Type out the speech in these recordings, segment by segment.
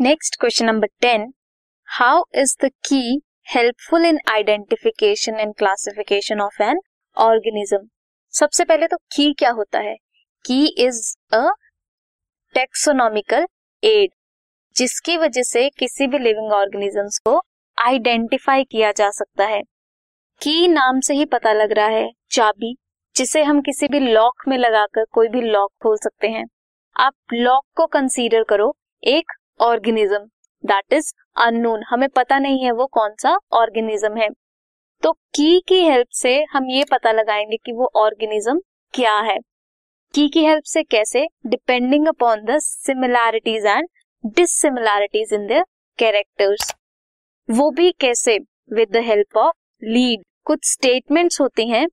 Next question number ten how is the key helpful in identification and classification of an organism सबसे पहले तो की क्या होता है? की इज़ अ टेक्सोनॉमिकल एड जिसकी वजह से किसी भी लिविंग ऑर्गेनिजम्स को आइडेंटिफाई किया जा सकता है। की नाम से ही पता लग रहा है, चाबी, जिसे हम किसी भी लॉक में लगाकर कोई भी लॉक खोल सकते हैं। आप लॉक को कंसीडर करो, एक ऑर्गेनिज्म दैट इज़ अननोन हमें पता नहीं है वो कौन सा ऑर्गेनिज्म है। तो की की हेल्प से हम ये पता लगाएँगे कि वो ऑर्गेनिज्म क्या है। की की हेल्प से कैसे? Depending upon the similarities and dissimilarities in the characters वो भी कैसे? With the help of lead कुछ स्टेटमेंट्स होती हैं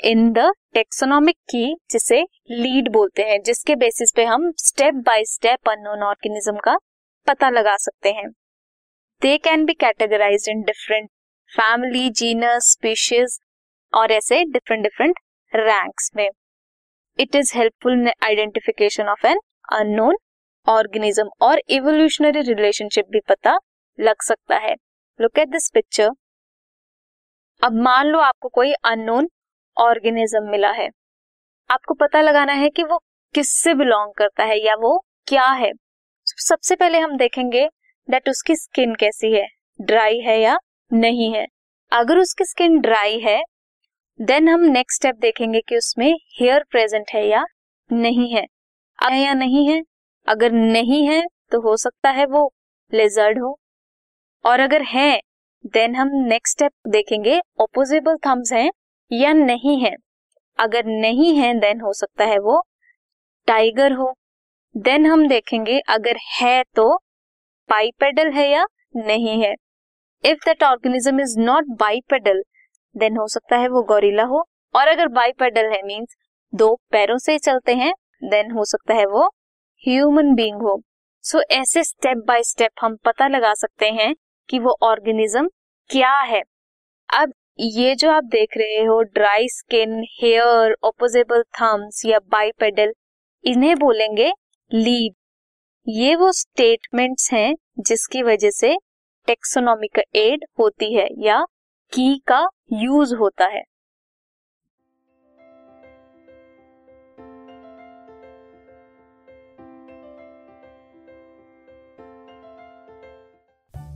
इन द टेक्सोनॉमिक की जिसे लीड बोलते हैं, जिसके बेसिस पे हम step by step unknown organism का पता लगा सकते हैं। They can be categorize in different family genus species और ऐसे डिफरेंट डिफरेंट रैंक्स में। It is helpful in identification of an unknown organism और इवोल्यूशनरी रिलेशनशिप भी पता लग सकता है। लुक एट दिस पिक्चर अब मान लो आपको कोई अननोन ऑर्गेनिज्म मिला है। आपको पता लगाना है कि वो किससे बिलोंग करता है या वो क्या है। सबसे पहले हम देखेंगे दैट उसकी स्किन कैसी है ड्राई है या नहीं है। अगर उसकी स्किन ड्राई है देन हम नेक्स्ट स्टेप देखेंगे कि उसमें हेयर प्रेजेंट है या नहीं है। है या नहीं है? अगर नहीं है तो हो सकता है वो लेजर्ड हो। और अगर है देन हम नेक्स्ट स्टेप देखेंगे ओपोजिबल थम्स हैं। या नहीं है? अगर नहीं है देन हो सकता है वो टाइगर हो। देन हम देखेंगे अगर है तो बाइपेडल है या नहीं है। If that organism is not bipedal then हो सकता है वो गोरिल्ला हो। और अगर बाइपेडल है मींस दो पैरों से चलते हैं देन हो सकता है वो ह्यूमन बीइंग हो। सो so, ऐसे स्टेप बाय स्टेप हम पता लगा सकते हैं कि वो ऑर्गेनिज्म क्या है। अब ये जो आप देख रहे हो dry skin hair opposable thumbs या बाईपेडल इन्हें बोलेंगे लीड ये वो स्टेटमेंट्स हैं जिसकी वजह से टेक्सोनॉमिक एड होती है या की का यूज़ होता है।